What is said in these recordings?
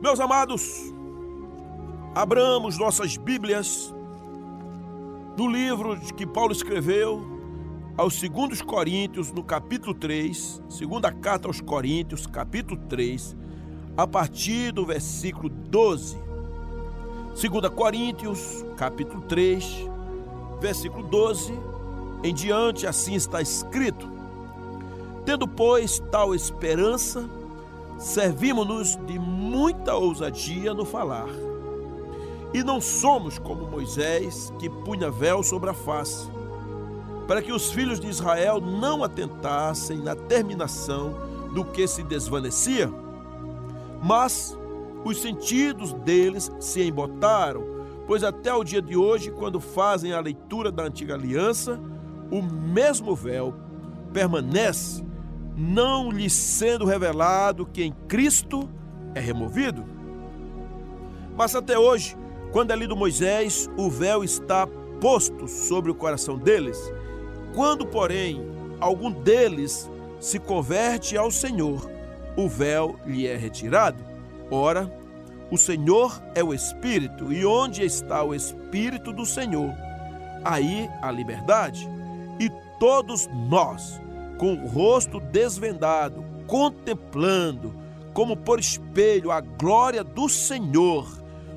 Meus amados, abramos nossas Bíblias no livro que Paulo escreveu aos segundos Coríntios, no capítulo 3, segunda carta aos Coríntios, capítulo 3, a partir do versículo 12. Segunda Coríntios, capítulo 3, versículo 12, em diante assim está escrito: Tendo, pois, tal esperança, servimos-nos de muita ousadia no falar. E não somos como Moisés, que punha véu sobre a face, para que os filhos de Israel não atentassem na terminação do que se desvanecia. Mas os sentidos deles se embotaram, pois até o dia de hoje, quando fazem a leitura da antiga aliança, o mesmo véu permanece não lhe sendo revelado que em Cristo é removido. Mas até hoje, quando é lido Moisés, o véu está posto sobre o coração deles. Quando, porém, algum deles se converte ao Senhor, o véu lhe é retirado. Ora, o Senhor é o Espírito, e onde está o Espírito do Senhor, aí a liberdade. E todos nós, com o rosto desvendado, contemplando, como por espelho, a glória do Senhor,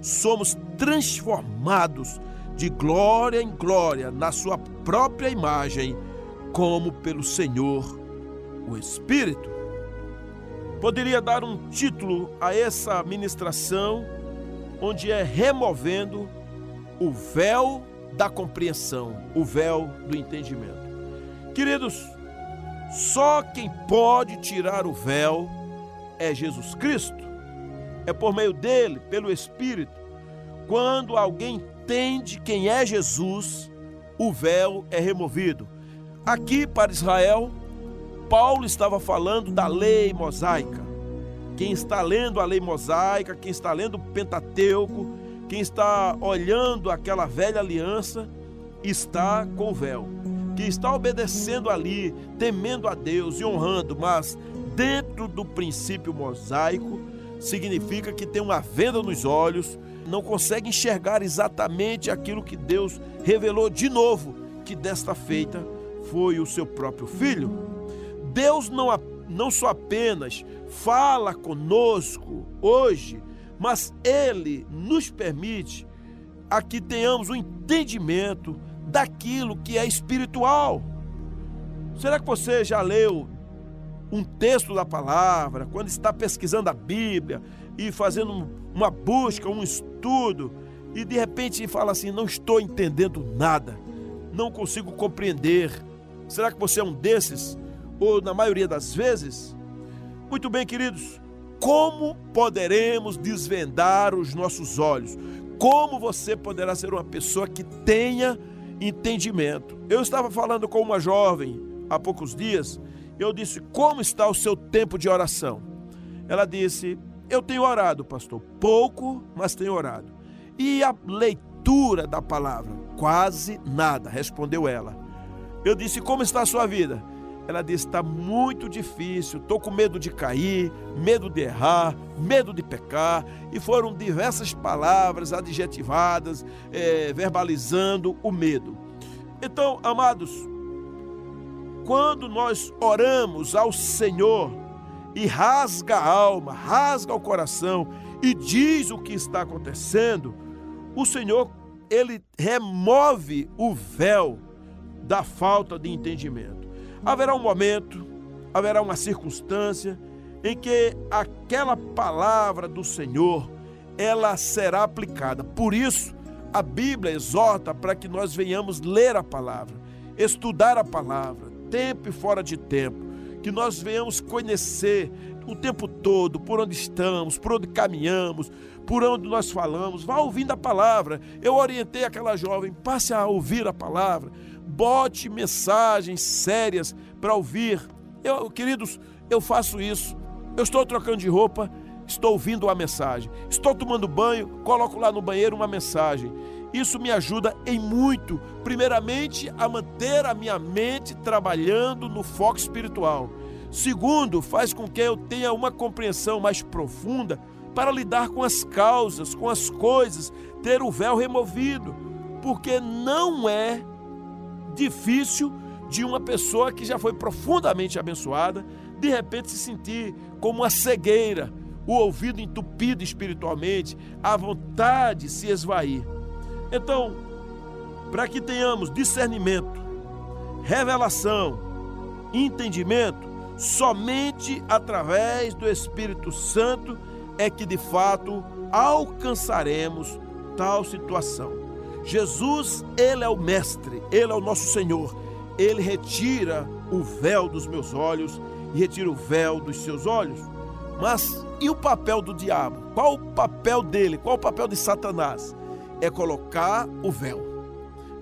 somos transformados de glória em glória na Sua própria imagem, como pelo Senhor, o Espírito. Poderia dar um título a essa ministração, onde é removendo o véu da compreensão, o véu do entendimento. Queridos, só quem pode tirar o véu é Jesus Cristo. É por meio dele, pelo Espírito. Quando alguém entende quem é Jesus, o véu é removido. Aqui para Israel, Paulo estava falando da lei mosaica. Quem está lendo a lei mosaica, quem está lendo o Pentateuco, quem está olhando aquela velha aliança, está com o véu que está obedecendo ali, temendo a Deus e honrando, mas dentro do princípio mosaico, significa que tem uma venda nos olhos, não consegue enxergar exatamente aquilo que Deus revelou de novo, que desta feita foi o seu próprio filho. Deus não, não só apenas fala conosco hoje, mas Ele nos permite a que tenhamos o um entendimento daquilo que é espiritual. Será que você já leu um texto da palavra, quando está pesquisando a Bíblia e fazendo uma busca, um estudo, e de repente fala assim: não estou entendendo nada, não consigo compreender. Será que você é um desses? Ou na maioria das vezes? Muito bem, queridos, como poderemos desvendar os nossos olhos? Como você poderá ser uma pessoa que tenha entendimento. Eu estava falando com uma jovem há poucos dias, eu disse: Como está o seu tempo de oração? Ela disse: Eu tenho orado, pastor, pouco, mas tenho orado. E a leitura da palavra? Quase nada, respondeu ela. Eu disse: Como está a sua vida? Ela disse: Está muito difícil, estou com medo de cair, medo de errar, medo de pecar. E foram diversas palavras adjetivadas, é, verbalizando o medo. Então, amados, quando nós oramos ao Senhor e rasga a alma, rasga o coração e diz o que está acontecendo, o Senhor, ele remove o véu da falta de entendimento. Haverá um momento, haverá uma circunstância em que aquela palavra do Senhor ela será aplicada. Por isso, a Bíblia exorta para que nós venhamos ler a palavra, estudar a palavra, tempo e fora de tempo, que nós venhamos conhecer o tempo todo por onde estamos, por onde caminhamos, por onde nós falamos. Vá ouvindo a palavra. Eu orientei aquela jovem, passe a ouvir a palavra bote mensagens sérias para ouvir. Eu, queridos, eu faço isso. Eu estou trocando de roupa, estou ouvindo uma mensagem. Estou tomando banho, coloco lá no banheiro uma mensagem. Isso me ajuda em muito, primeiramente, a manter a minha mente trabalhando no foco espiritual. Segundo, faz com que eu tenha uma compreensão mais profunda para lidar com as causas, com as coisas, ter o véu removido, porque não é difícil de uma pessoa que já foi profundamente abençoada, de repente se sentir como uma cegueira, o ouvido entupido espiritualmente, a vontade se esvair. Então, para que tenhamos discernimento, revelação, entendimento, somente através do Espírito Santo é que de fato alcançaremos tal situação. Jesus, ele é o mestre, ele é o nosso Senhor. Ele retira o véu dos meus olhos e retira o véu dos seus olhos. Mas e o papel do diabo? Qual o papel dele? Qual o papel de Satanás? É colocar o véu,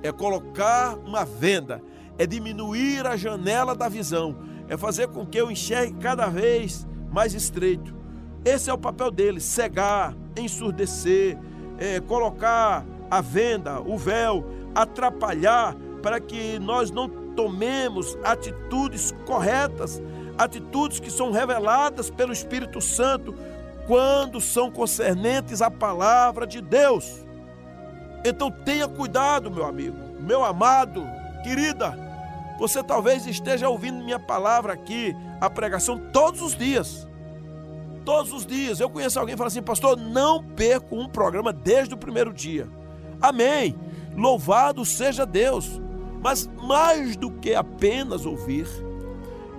é colocar uma venda, é diminuir a janela da visão, é fazer com que eu enxergue cada vez mais estreito. Esse é o papel dele: cegar, ensurdecer, é, colocar a venda, o véu, atrapalhar para que nós não tomemos atitudes corretas, atitudes que são reveladas pelo Espírito Santo quando são concernentes à palavra de Deus. Então tenha cuidado, meu amigo, meu amado, querida. Você talvez esteja ouvindo minha palavra aqui, a pregação todos os dias. Todos os dias. Eu conheço alguém que fala assim, pastor, não perco um programa desde o primeiro dia. Amém. Louvado seja Deus. Mas mais do que apenas ouvir,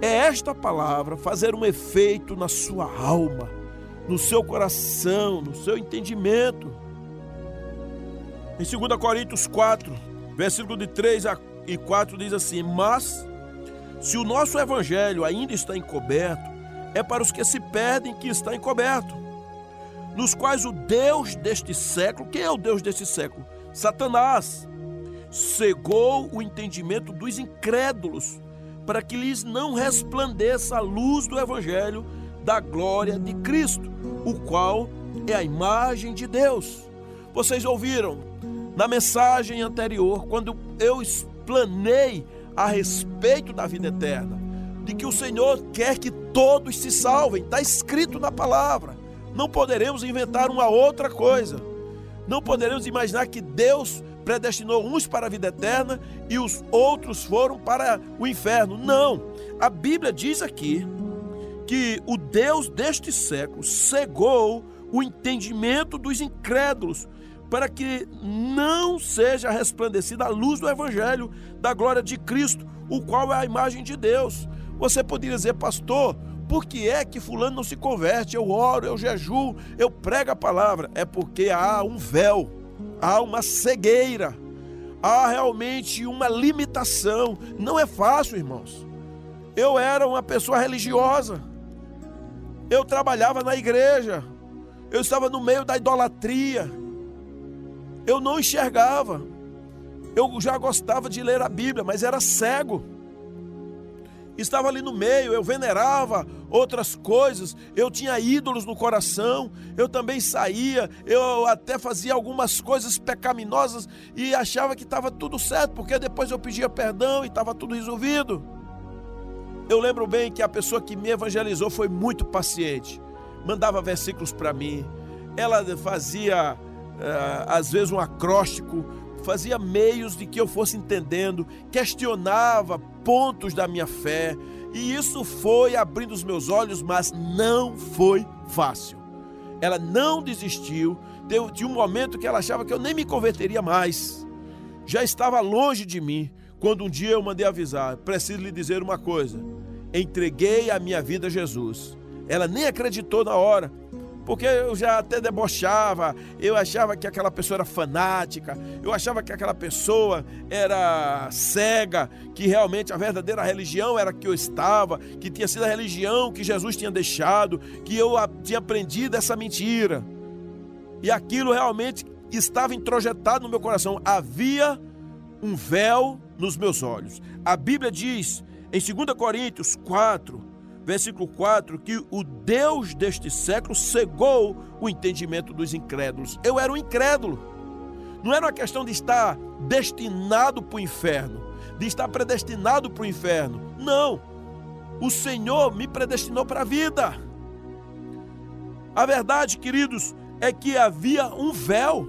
é esta palavra fazer um efeito na sua alma, no seu coração, no seu entendimento. Em 2 Coríntios 4, versículo de 3 e 4 diz assim: Mas se o nosso evangelho ainda está encoberto, é para os que se perdem que está encoberto, nos quais o Deus deste século, quem é o Deus deste século? Satanás cegou o entendimento dos incrédulos, para que lhes não resplandeça a luz do evangelho da glória de Cristo, o qual é a imagem de Deus. Vocês ouviram na mensagem anterior, quando eu explanei a respeito da vida eterna, de que o Senhor quer que todos se salvem, está escrito na palavra. Não poderemos inventar uma outra coisa. Não poderemos imaginar que Deus predestinou uns para a vida eterna e os outros foram para o inferno. Não. A Bíblia diz aqui que o Deus deste século cegou o entendimento dos incrédulos para que não seja resplandecida a luz do evangelho da glória de Cristo, o qual é a imagem de Deus. Você poderia dizer, pastor, por que é que fulano não se converte? Eu oro, eu jejuo, eu prego a palavra. É porque há um véu há uma cegueira, há realmente uma limitação. Não é fácil, irmãos. Eu era uma pessoa religiosa, eu trabalhava na igreja, eu estava no meio da idolatria, eu não enxergava, eu já gostava de ler a Bíblia, mas era cego estava ali no meio, eu venerava outras coisas, eu tinha ídolos no coração, eu também saía, eu até fazia algumas coisas pecaminosas e achava que estava tudo certo, porque depois eu pedia perdão e estava tudo resolvido. Eu lembro bem que a pessoa que me evangelizou foi muito paciente, mandava versículos para mim, ela fazia eh, às vezes um acróstico fazia meios de que eu fosse entendendo, questionava pontos da minha fé, e isso foi abrindo os meus olhos, mas não foi fácil. Ela não desistiu, de um momento que ela achava que eu nem me converteria mais. Já estava longe de mim, quando um dia eu mandei avisar: preciso lhe dizer uma coisa. Entreguei a minha vida a Jesus. Ela nem acreditou na hora, porque eu já até debochava, eu achava que aquela pessoa era fanática, eu achava que aquela pessoa era cega, que realmente a verdadeira religião era que eu estava, que tinha sido a religião que Jesus tinha deixado, que eu tinha aprendido essa mentira. E aquilo realmente estava introjetado no meu coração. Havia um véu nos meus olhos. A Bíblia diz em 2 Coríntios 4, versículo 4, que o Deus deste século cegou o entendimento dos incrédulos. Eu era um incrédulo. Não era uma questão de estar destinado para o inferno, de estar predestinado para o inferno. Não. O Senhor me predestinou para a vida. A verdade, queridos, é que havia um véu.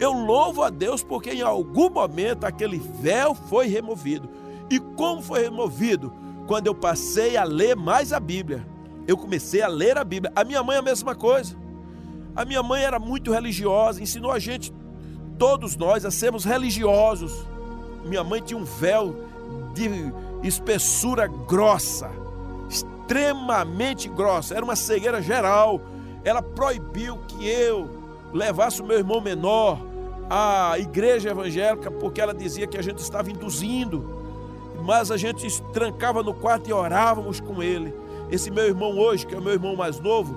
Eu louvo a Deus porque em algum momento aquele véu foi removido. E como foi removido? Quando eu passei a ler mais a Bíblia. Eu comecei a ler a Bíblia. A minha mãe é a mesma coisa. A minha mãe era muito religiosa, ensinou a gente, todos nós, a sermos religiosos. Minha mãe tinha um véu de espessura grossa, extremamente grossa, era uma cegueira geral. Ela proibiu que eu levasse o meu irmão menor à igreja evangélica, porque ela dizia que a gente estava induzindo, mas a gente trancava no quarto e orávamos com ele. Esse meu irmão hoje, que é o meu irmão mais novo,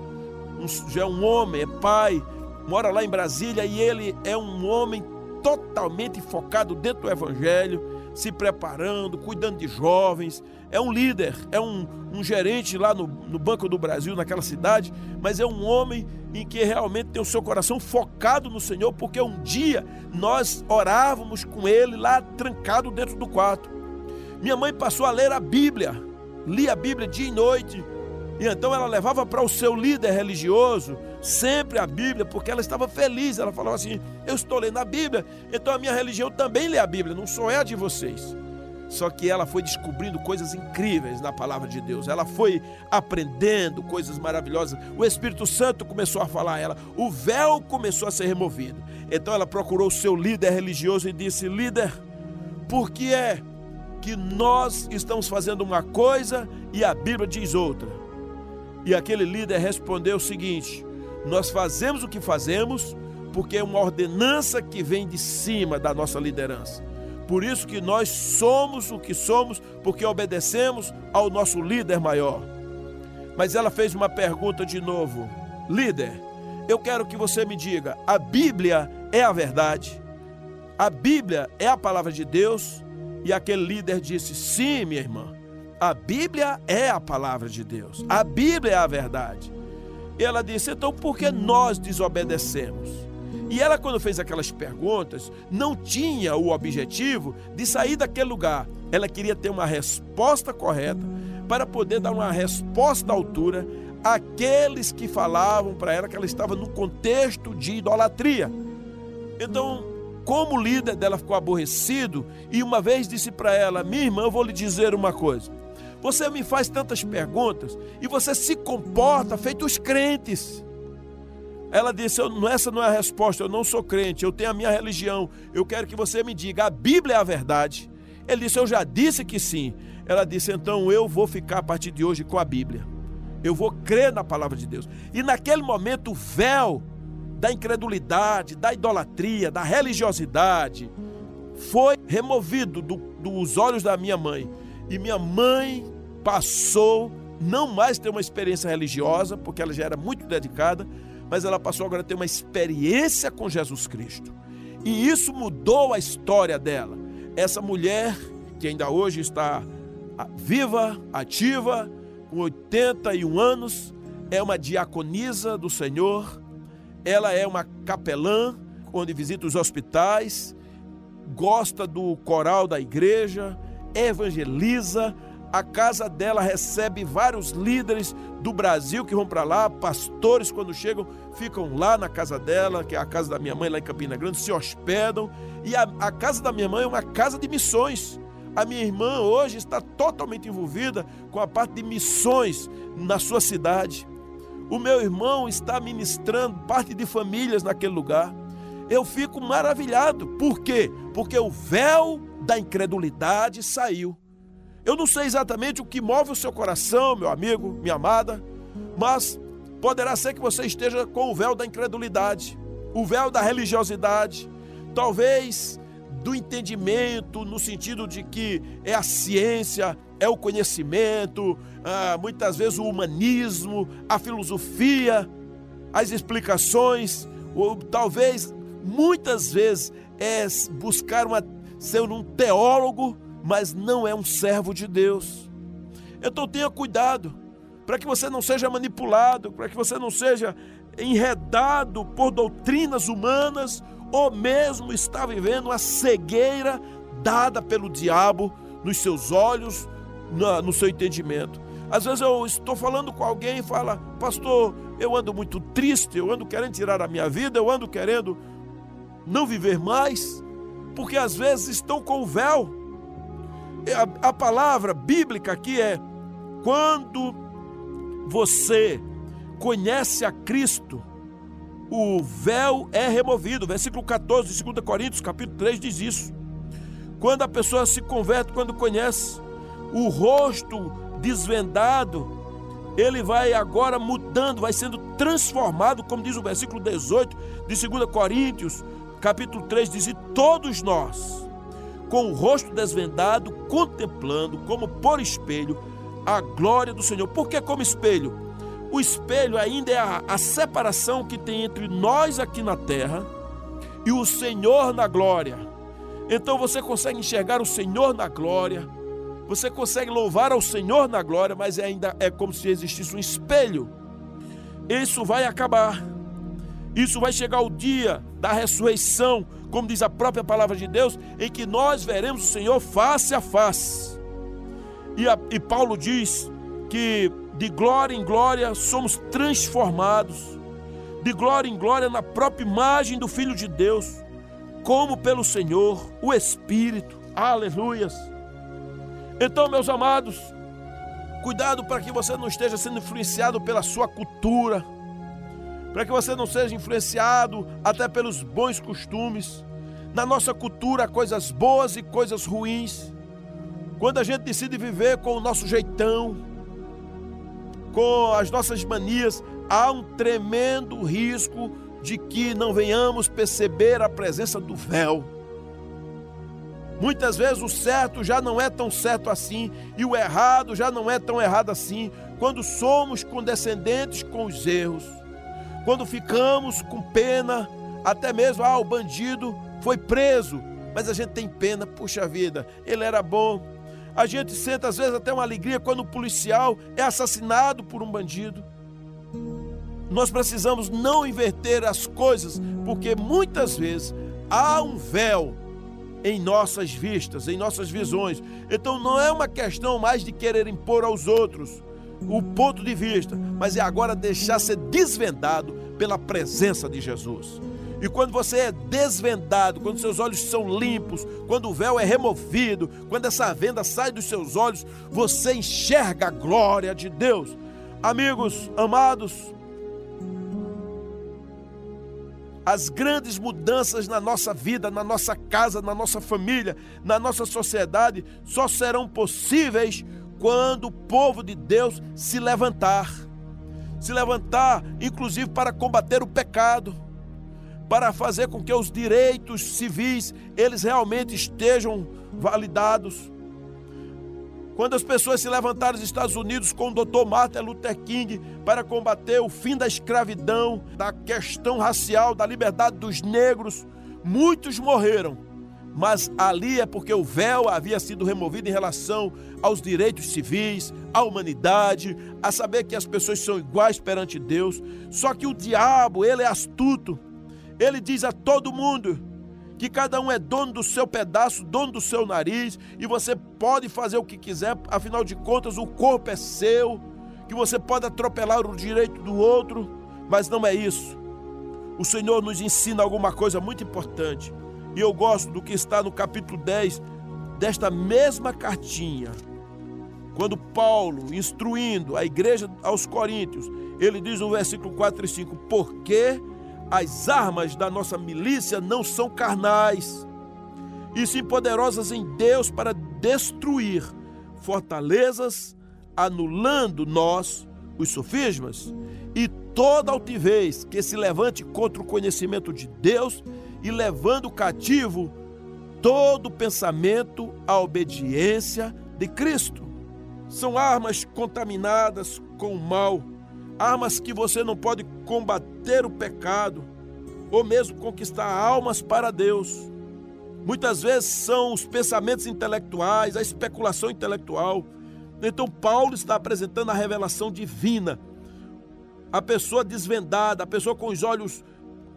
já é um homem, é pai, mora lá em Brasília e ele é um homem totalmente focado dentro do evangelho se preparando, cuidando de jovens. É um líder, é um, um gerente lá no, no, Banco do Brasil, naquela cidade, mas é um homem em que realmente tem o seu coração focado no Senhor, porque um dia nós orávamos com ele lá trancado dentro do quarto. Minha mãe passou a ler a Bíblia, lia a Bíblia dia e noite, e então ela levava para o seu líder religioso sempre a Bíblia, porque ela estava feliz. Ela falava assim: Eu estou lendo a Bíblia, então a minha religião também lê a Bíblia, não sou é a de vocês. Só que ela foi descobrindo coisas incríveis na palavra de Deus. Ela foi aprendendo coisas maravilhosas. O Espírito Santo começou a falar a ela. O véu começou a ser removido. Então ela procurou o seu líder religioso e disse: Líder, por que é que nós estamos fazendo uma coisa e a Bíblia diz outra? E aquele líder respondeu o seguinte: Nós fazemos o que fazemos porque é uma ordenança que vem de cima da nossa liderança. Por isso que nós somos o que somos, porque obedecemos ao nosso líder maior. Mas ela fez uma pergunta de novo: Líder, eu quero que você me diga: a Bíblia é a verdade? A Bíblia é a palavra de Deus? E aquele líder disse: Sim, minha irmã. A Bíblia é a palavra de Deus. A Bíblia é a verdade. E ela disse: então por que nós desobedecemos? E ela, quando fez aquelas perguntas, não tinha o objetivo de sair daquele lugar. Ela queria ter uma resposta correta para poder dar uma resposta à altura àqueles que falavam para ela que ela estava no contexto de idolatria. Então, como líder dela ficou aborrecido e uma vez disse para ela: Minha irmã, eu vou lhe dizer uma coisa. Você me faz tantas perguntas e você se comporta feito os crentes. Ela disse: Essa não é a resposta, eu não sou crente, eu tenho a minha religião. Eu quero que você me diga: a Bíblia é a verdade? Ele disse: Eu já disse que sim. Ela disse: Então eu vou ficar a partir de hoje com a Bíblia. Eu vou crer na palavra de Deus. E naquele momento, o véu da incredulidade, da idolatria, da religiosidade foi removido do, dos olhos da minha mãe. E minha mãe passou não mais ter uma experiência religiosa, porque ela já era muito dedicada, mas ela passou agora a ter uma experiência com Jesus Cristo. E isso mudou a história dela. Essa mulher, que ainda hoje está viva, ativa, com 81 anos, é uma diaconisa do Senhor, ela é uma capelã, onde visita os hospitais, gosta do coral da igreja, evangeliza, a casa dela recebe vários líderes do Brasil que vão para lá, pastores quando chegam, ficam lá na casa dela, que é a casa da minha mãe lá em Campina Grande, se hospedam. E a, a casa da minha mãe é uma casa de missões. A minha irmã hoje está totalmente envolvida com a parte de missões na sua cidade. O meu irmão está ministrando parte de famílias naquele lugar. Eu fico maravilhado. Por quê? Porque o véu da incredulidade saiu. Eu não sei exatamente o que move o seu coração, meu amigo, minha amada, mas poderá ser que você esteja com o véu da incredulidade, o véu da religiosidade, talvez do entendimento, no sentido de que é a ciência, é o conhecimento, ah, muitas vezes o humanismo, a filosofia, as explicações, ou talvez muitas vezes é buscar uma, ser um teólogo, mas não é um servo de Deus. Então tenha cuidado, para que você não seja manipulado, para que você não seja enredado por doutrinas humanas, ou mesmo está vivendo a cegueira dada pelo diabo nos seus olhos, no seu entendimento. Às vezes eu estou falando com alguém e fala, pastor, eu ando muito triste, eu ando querendo tirar a minha vida, eu ando querendo não viver mais, porque às vezes estão com o véu. A, a palavra bíblica aqui é: quando você conhece a Cristo, o véu é removido. Versículo 14 de 2 Coríntios, capítulo 3, diz isso. Quando a pessoa se converte, quando conhece o rosto desvendado, ele vai agora mudando, vai sendo transformado, como diz o versículo 18 de 2 Coríntios, capítulo 3, diz: E todos nós, com o rosto desvendado, contemplando, como por espelho, a glória do Senhor. Por que como espelho? O espelho ainda é a, a separação que tem entre nós aqui na terra e o Senhor na glória. Então você consegue enxergar o Senhor na glória, você consegue louvar ao Senhor na glória, mas ainda é como se existisse um espelho. Isso vai acabar. Isso vai chegar o dia da ressurreição, como diz a própria palavra de Deus, em que nós veremos o Senhor face a face. E, a, e Paulo diz que de glória em glória somos transformados, de glória em glória na própria imagem do Filho de Deus, como pelo Senhor, o Espírito. Aleluias. Então, meus amados, cuidado para que você não esteja sendo influenciado pela sua cultura, para que você não seja influenciado até pelos bons costumes. Na nossa cultura coisas boas e coisas ruins. Quando a gente decide viver com o nosso jeitão, com as nossas manias, há um tremendo risco de que não venhamos perceber a presença do véu. Muitas vezes o certo já não é tão certo assim e o errado já não é tão errado assim, quando somos condescendentes com os erros, quando ficamos com pena, até mesmo, ah, o bandido foi preso, mas a gente tem pena, puxa vida, ele era bom, a gente sente às vezes até uma alegria quando o policial é assassinado por um bandido. Nós precisamos não inverter as coisas, porque muitas vezes há um véu em nossas vistas, em nossas visões. Então não é uma questão mais de querer impor aos outros o ponto de vista, mas é agora deixar ser desvendado pela presença de Jesus. E quando você é desvendado, quando seus olhos são limpos, quando o véu é removido, quando essa venda sai dos seus olhos, você enxerga a glória de Deus. Amigos amados, as grandes mudanças na nossa vida, na nossa casa, na nossa família, na nossa sociedade, só serão possíveis quando o povo de Deus se levantar. Se levantar, inclusive, para combater o pecado para fazer com que os direitos civis eles realmente estejam validados. Quando as pessoas se levantaram nos Estados Unidos com o Dr. Martin Luther King para combater o fim da escravidão, da questão racial, da liberdade dos negros, muitos morreram. Mas ali é porque o véu havia sido removido em relação aos direitos civis, à humanidade, a saber que as pessoas são iguais perante Deus. Só que o diabo, ele é astuto ele diz a todo mundo que cada um é dono do seu pedaço, dono do seu nariz, e você pode fazer o que quiser, afinal de contas, o corpo é seu, que você pode atropelar o direito do outro, mas não é isso. O Senhor nos ensina alguma coisa muito importante, e eu gosto do que está no capítulo 10 desta mesma cartinha. Quando Paulo, instruindo a igreja aos Coríntios, ele diz no versículo 4 e 5: Porque as armas da nossa milícia não são carnais, e sim poderosas em Deus para destruir fortalezas, anulando nós, os sofismas, e toda altivez que se levante contra o conhecimento de Deus e levando cativo todo pensamento à obediência de Cristo. São armas contaminadas com o mal armas que você não pode combater o pecado ou mesmo conquistar almas para Deus. Muitas vezes são os pensamentos intelectuais, a especulação intelectual. Então, Paulo está apresentando a revelação divina. A pessoa desvendada, a pessoa com os olhos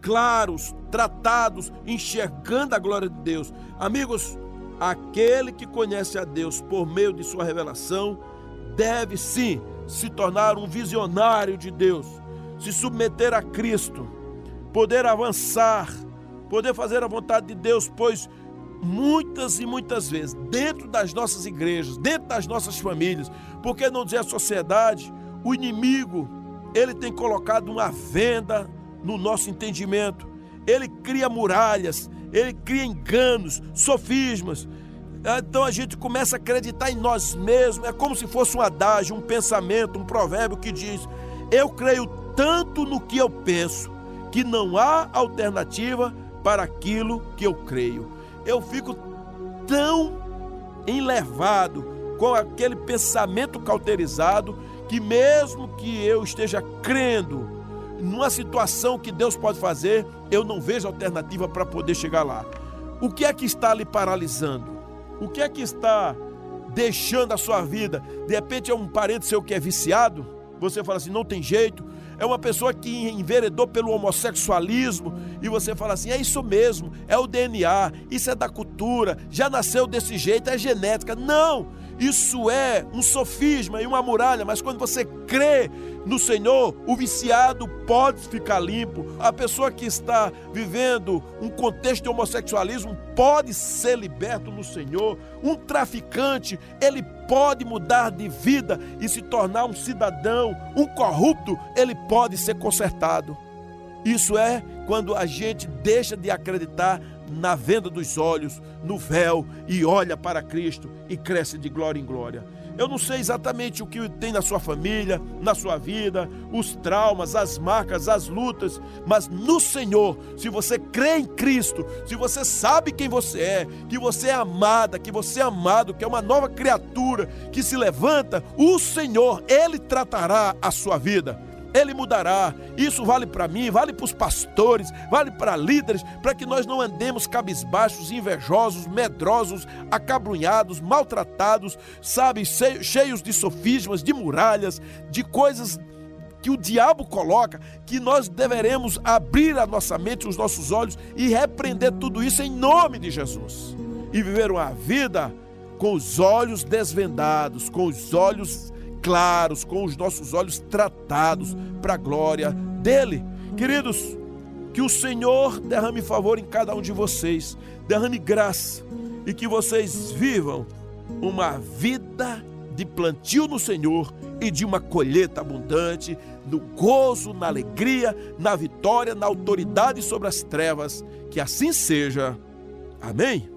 claros, tratados, enxergando a glória de Deus. Amigos, aquele que conhece a Deus por meio de sua revelação deve sim se tornar um visionário de Deus, se submeter a Cristo, poder avançar, poder fazer a vontade de Deus, pois muitas e muitas vezes, dentro das nossas igrejas, dentro das nossas famílias, por que não dizer a sociedade, o inimigo, ele tem colocado uma venda no nosso entendimento. Ele cria muralhas, ele cria enganos, sofismas. Então a gente começa a acreditar em nós mesmos. É como se fosse um adágio, um pensamento, um provérbio que diz: Eu creio tanto no que eu penso, que não há alternativa para aquilo que eu creio eu fico tão enlevado com aquele pensamento cauterizado que mesmo que eu esteja crendo numa situação que Deus pode fazer, eu não vejo alternativa para poder chegar lá. O que é que está lhe paralisando? O que é que está deixando a sua vida? De repente é um parente seu que é viciado, você fala assim, não tem jeito, é uma pessoa que enveredou pelo homossexualismo e você fala assim: é isso mesmo, é o DNA, isso é da cultura, já nasceu desse jeito, é genética. Não! Isso é um sofisma e uma muralha, mas quando você crê no Senhor, o viciado pode ficar limpo. A pessoa que está vivendo um contexto de homossexualismo pode ser liberto no Senhor. Um traficante, ele pode mudar de vida e se tornar um cidadão. Um corrupto, ele pode ser consertado. Isso é quando a gente deixa de acreditar na venda dos olhos, no véu e olha para Cristo e cresce de glória em glória. Eu não sei exatamente o que tem na sua família, na sua vida, os traumas, as marcas, as lutas, mas no Senhor, se você crê em Cristo, se você sabe quem você é, que você é amada, que você é amado, que é uma nova criatura que se levanta, o Senhor, Ele tratará a sua vida. Ele mudará. Isso vale para mim, vale para os pastores, vale para líderes, para que nós não andemos cabisbaixos, invejosos, medrosos, acabrunhados, maltratados, sabe, cheios de sofismas, de muralhas, de coisas que o diabo coloca, que nós deveremos abrir a nossa mente, os nossos olhos e repreender tudo isso em nome de Jesus. E viver uma vida com os olhos desvendados, com os olhos claros, com os nossos olhos tratados para a glória dele. Queridos, que o Senhor derrame favor em cada um de vocês, derrame graça e que vocês vivam uma vida de plantio no Senhor e de uma colheita abundante, no gozo, na alegria, na vitória, na autoridade sobre as trevas. Que assim seja. Amém?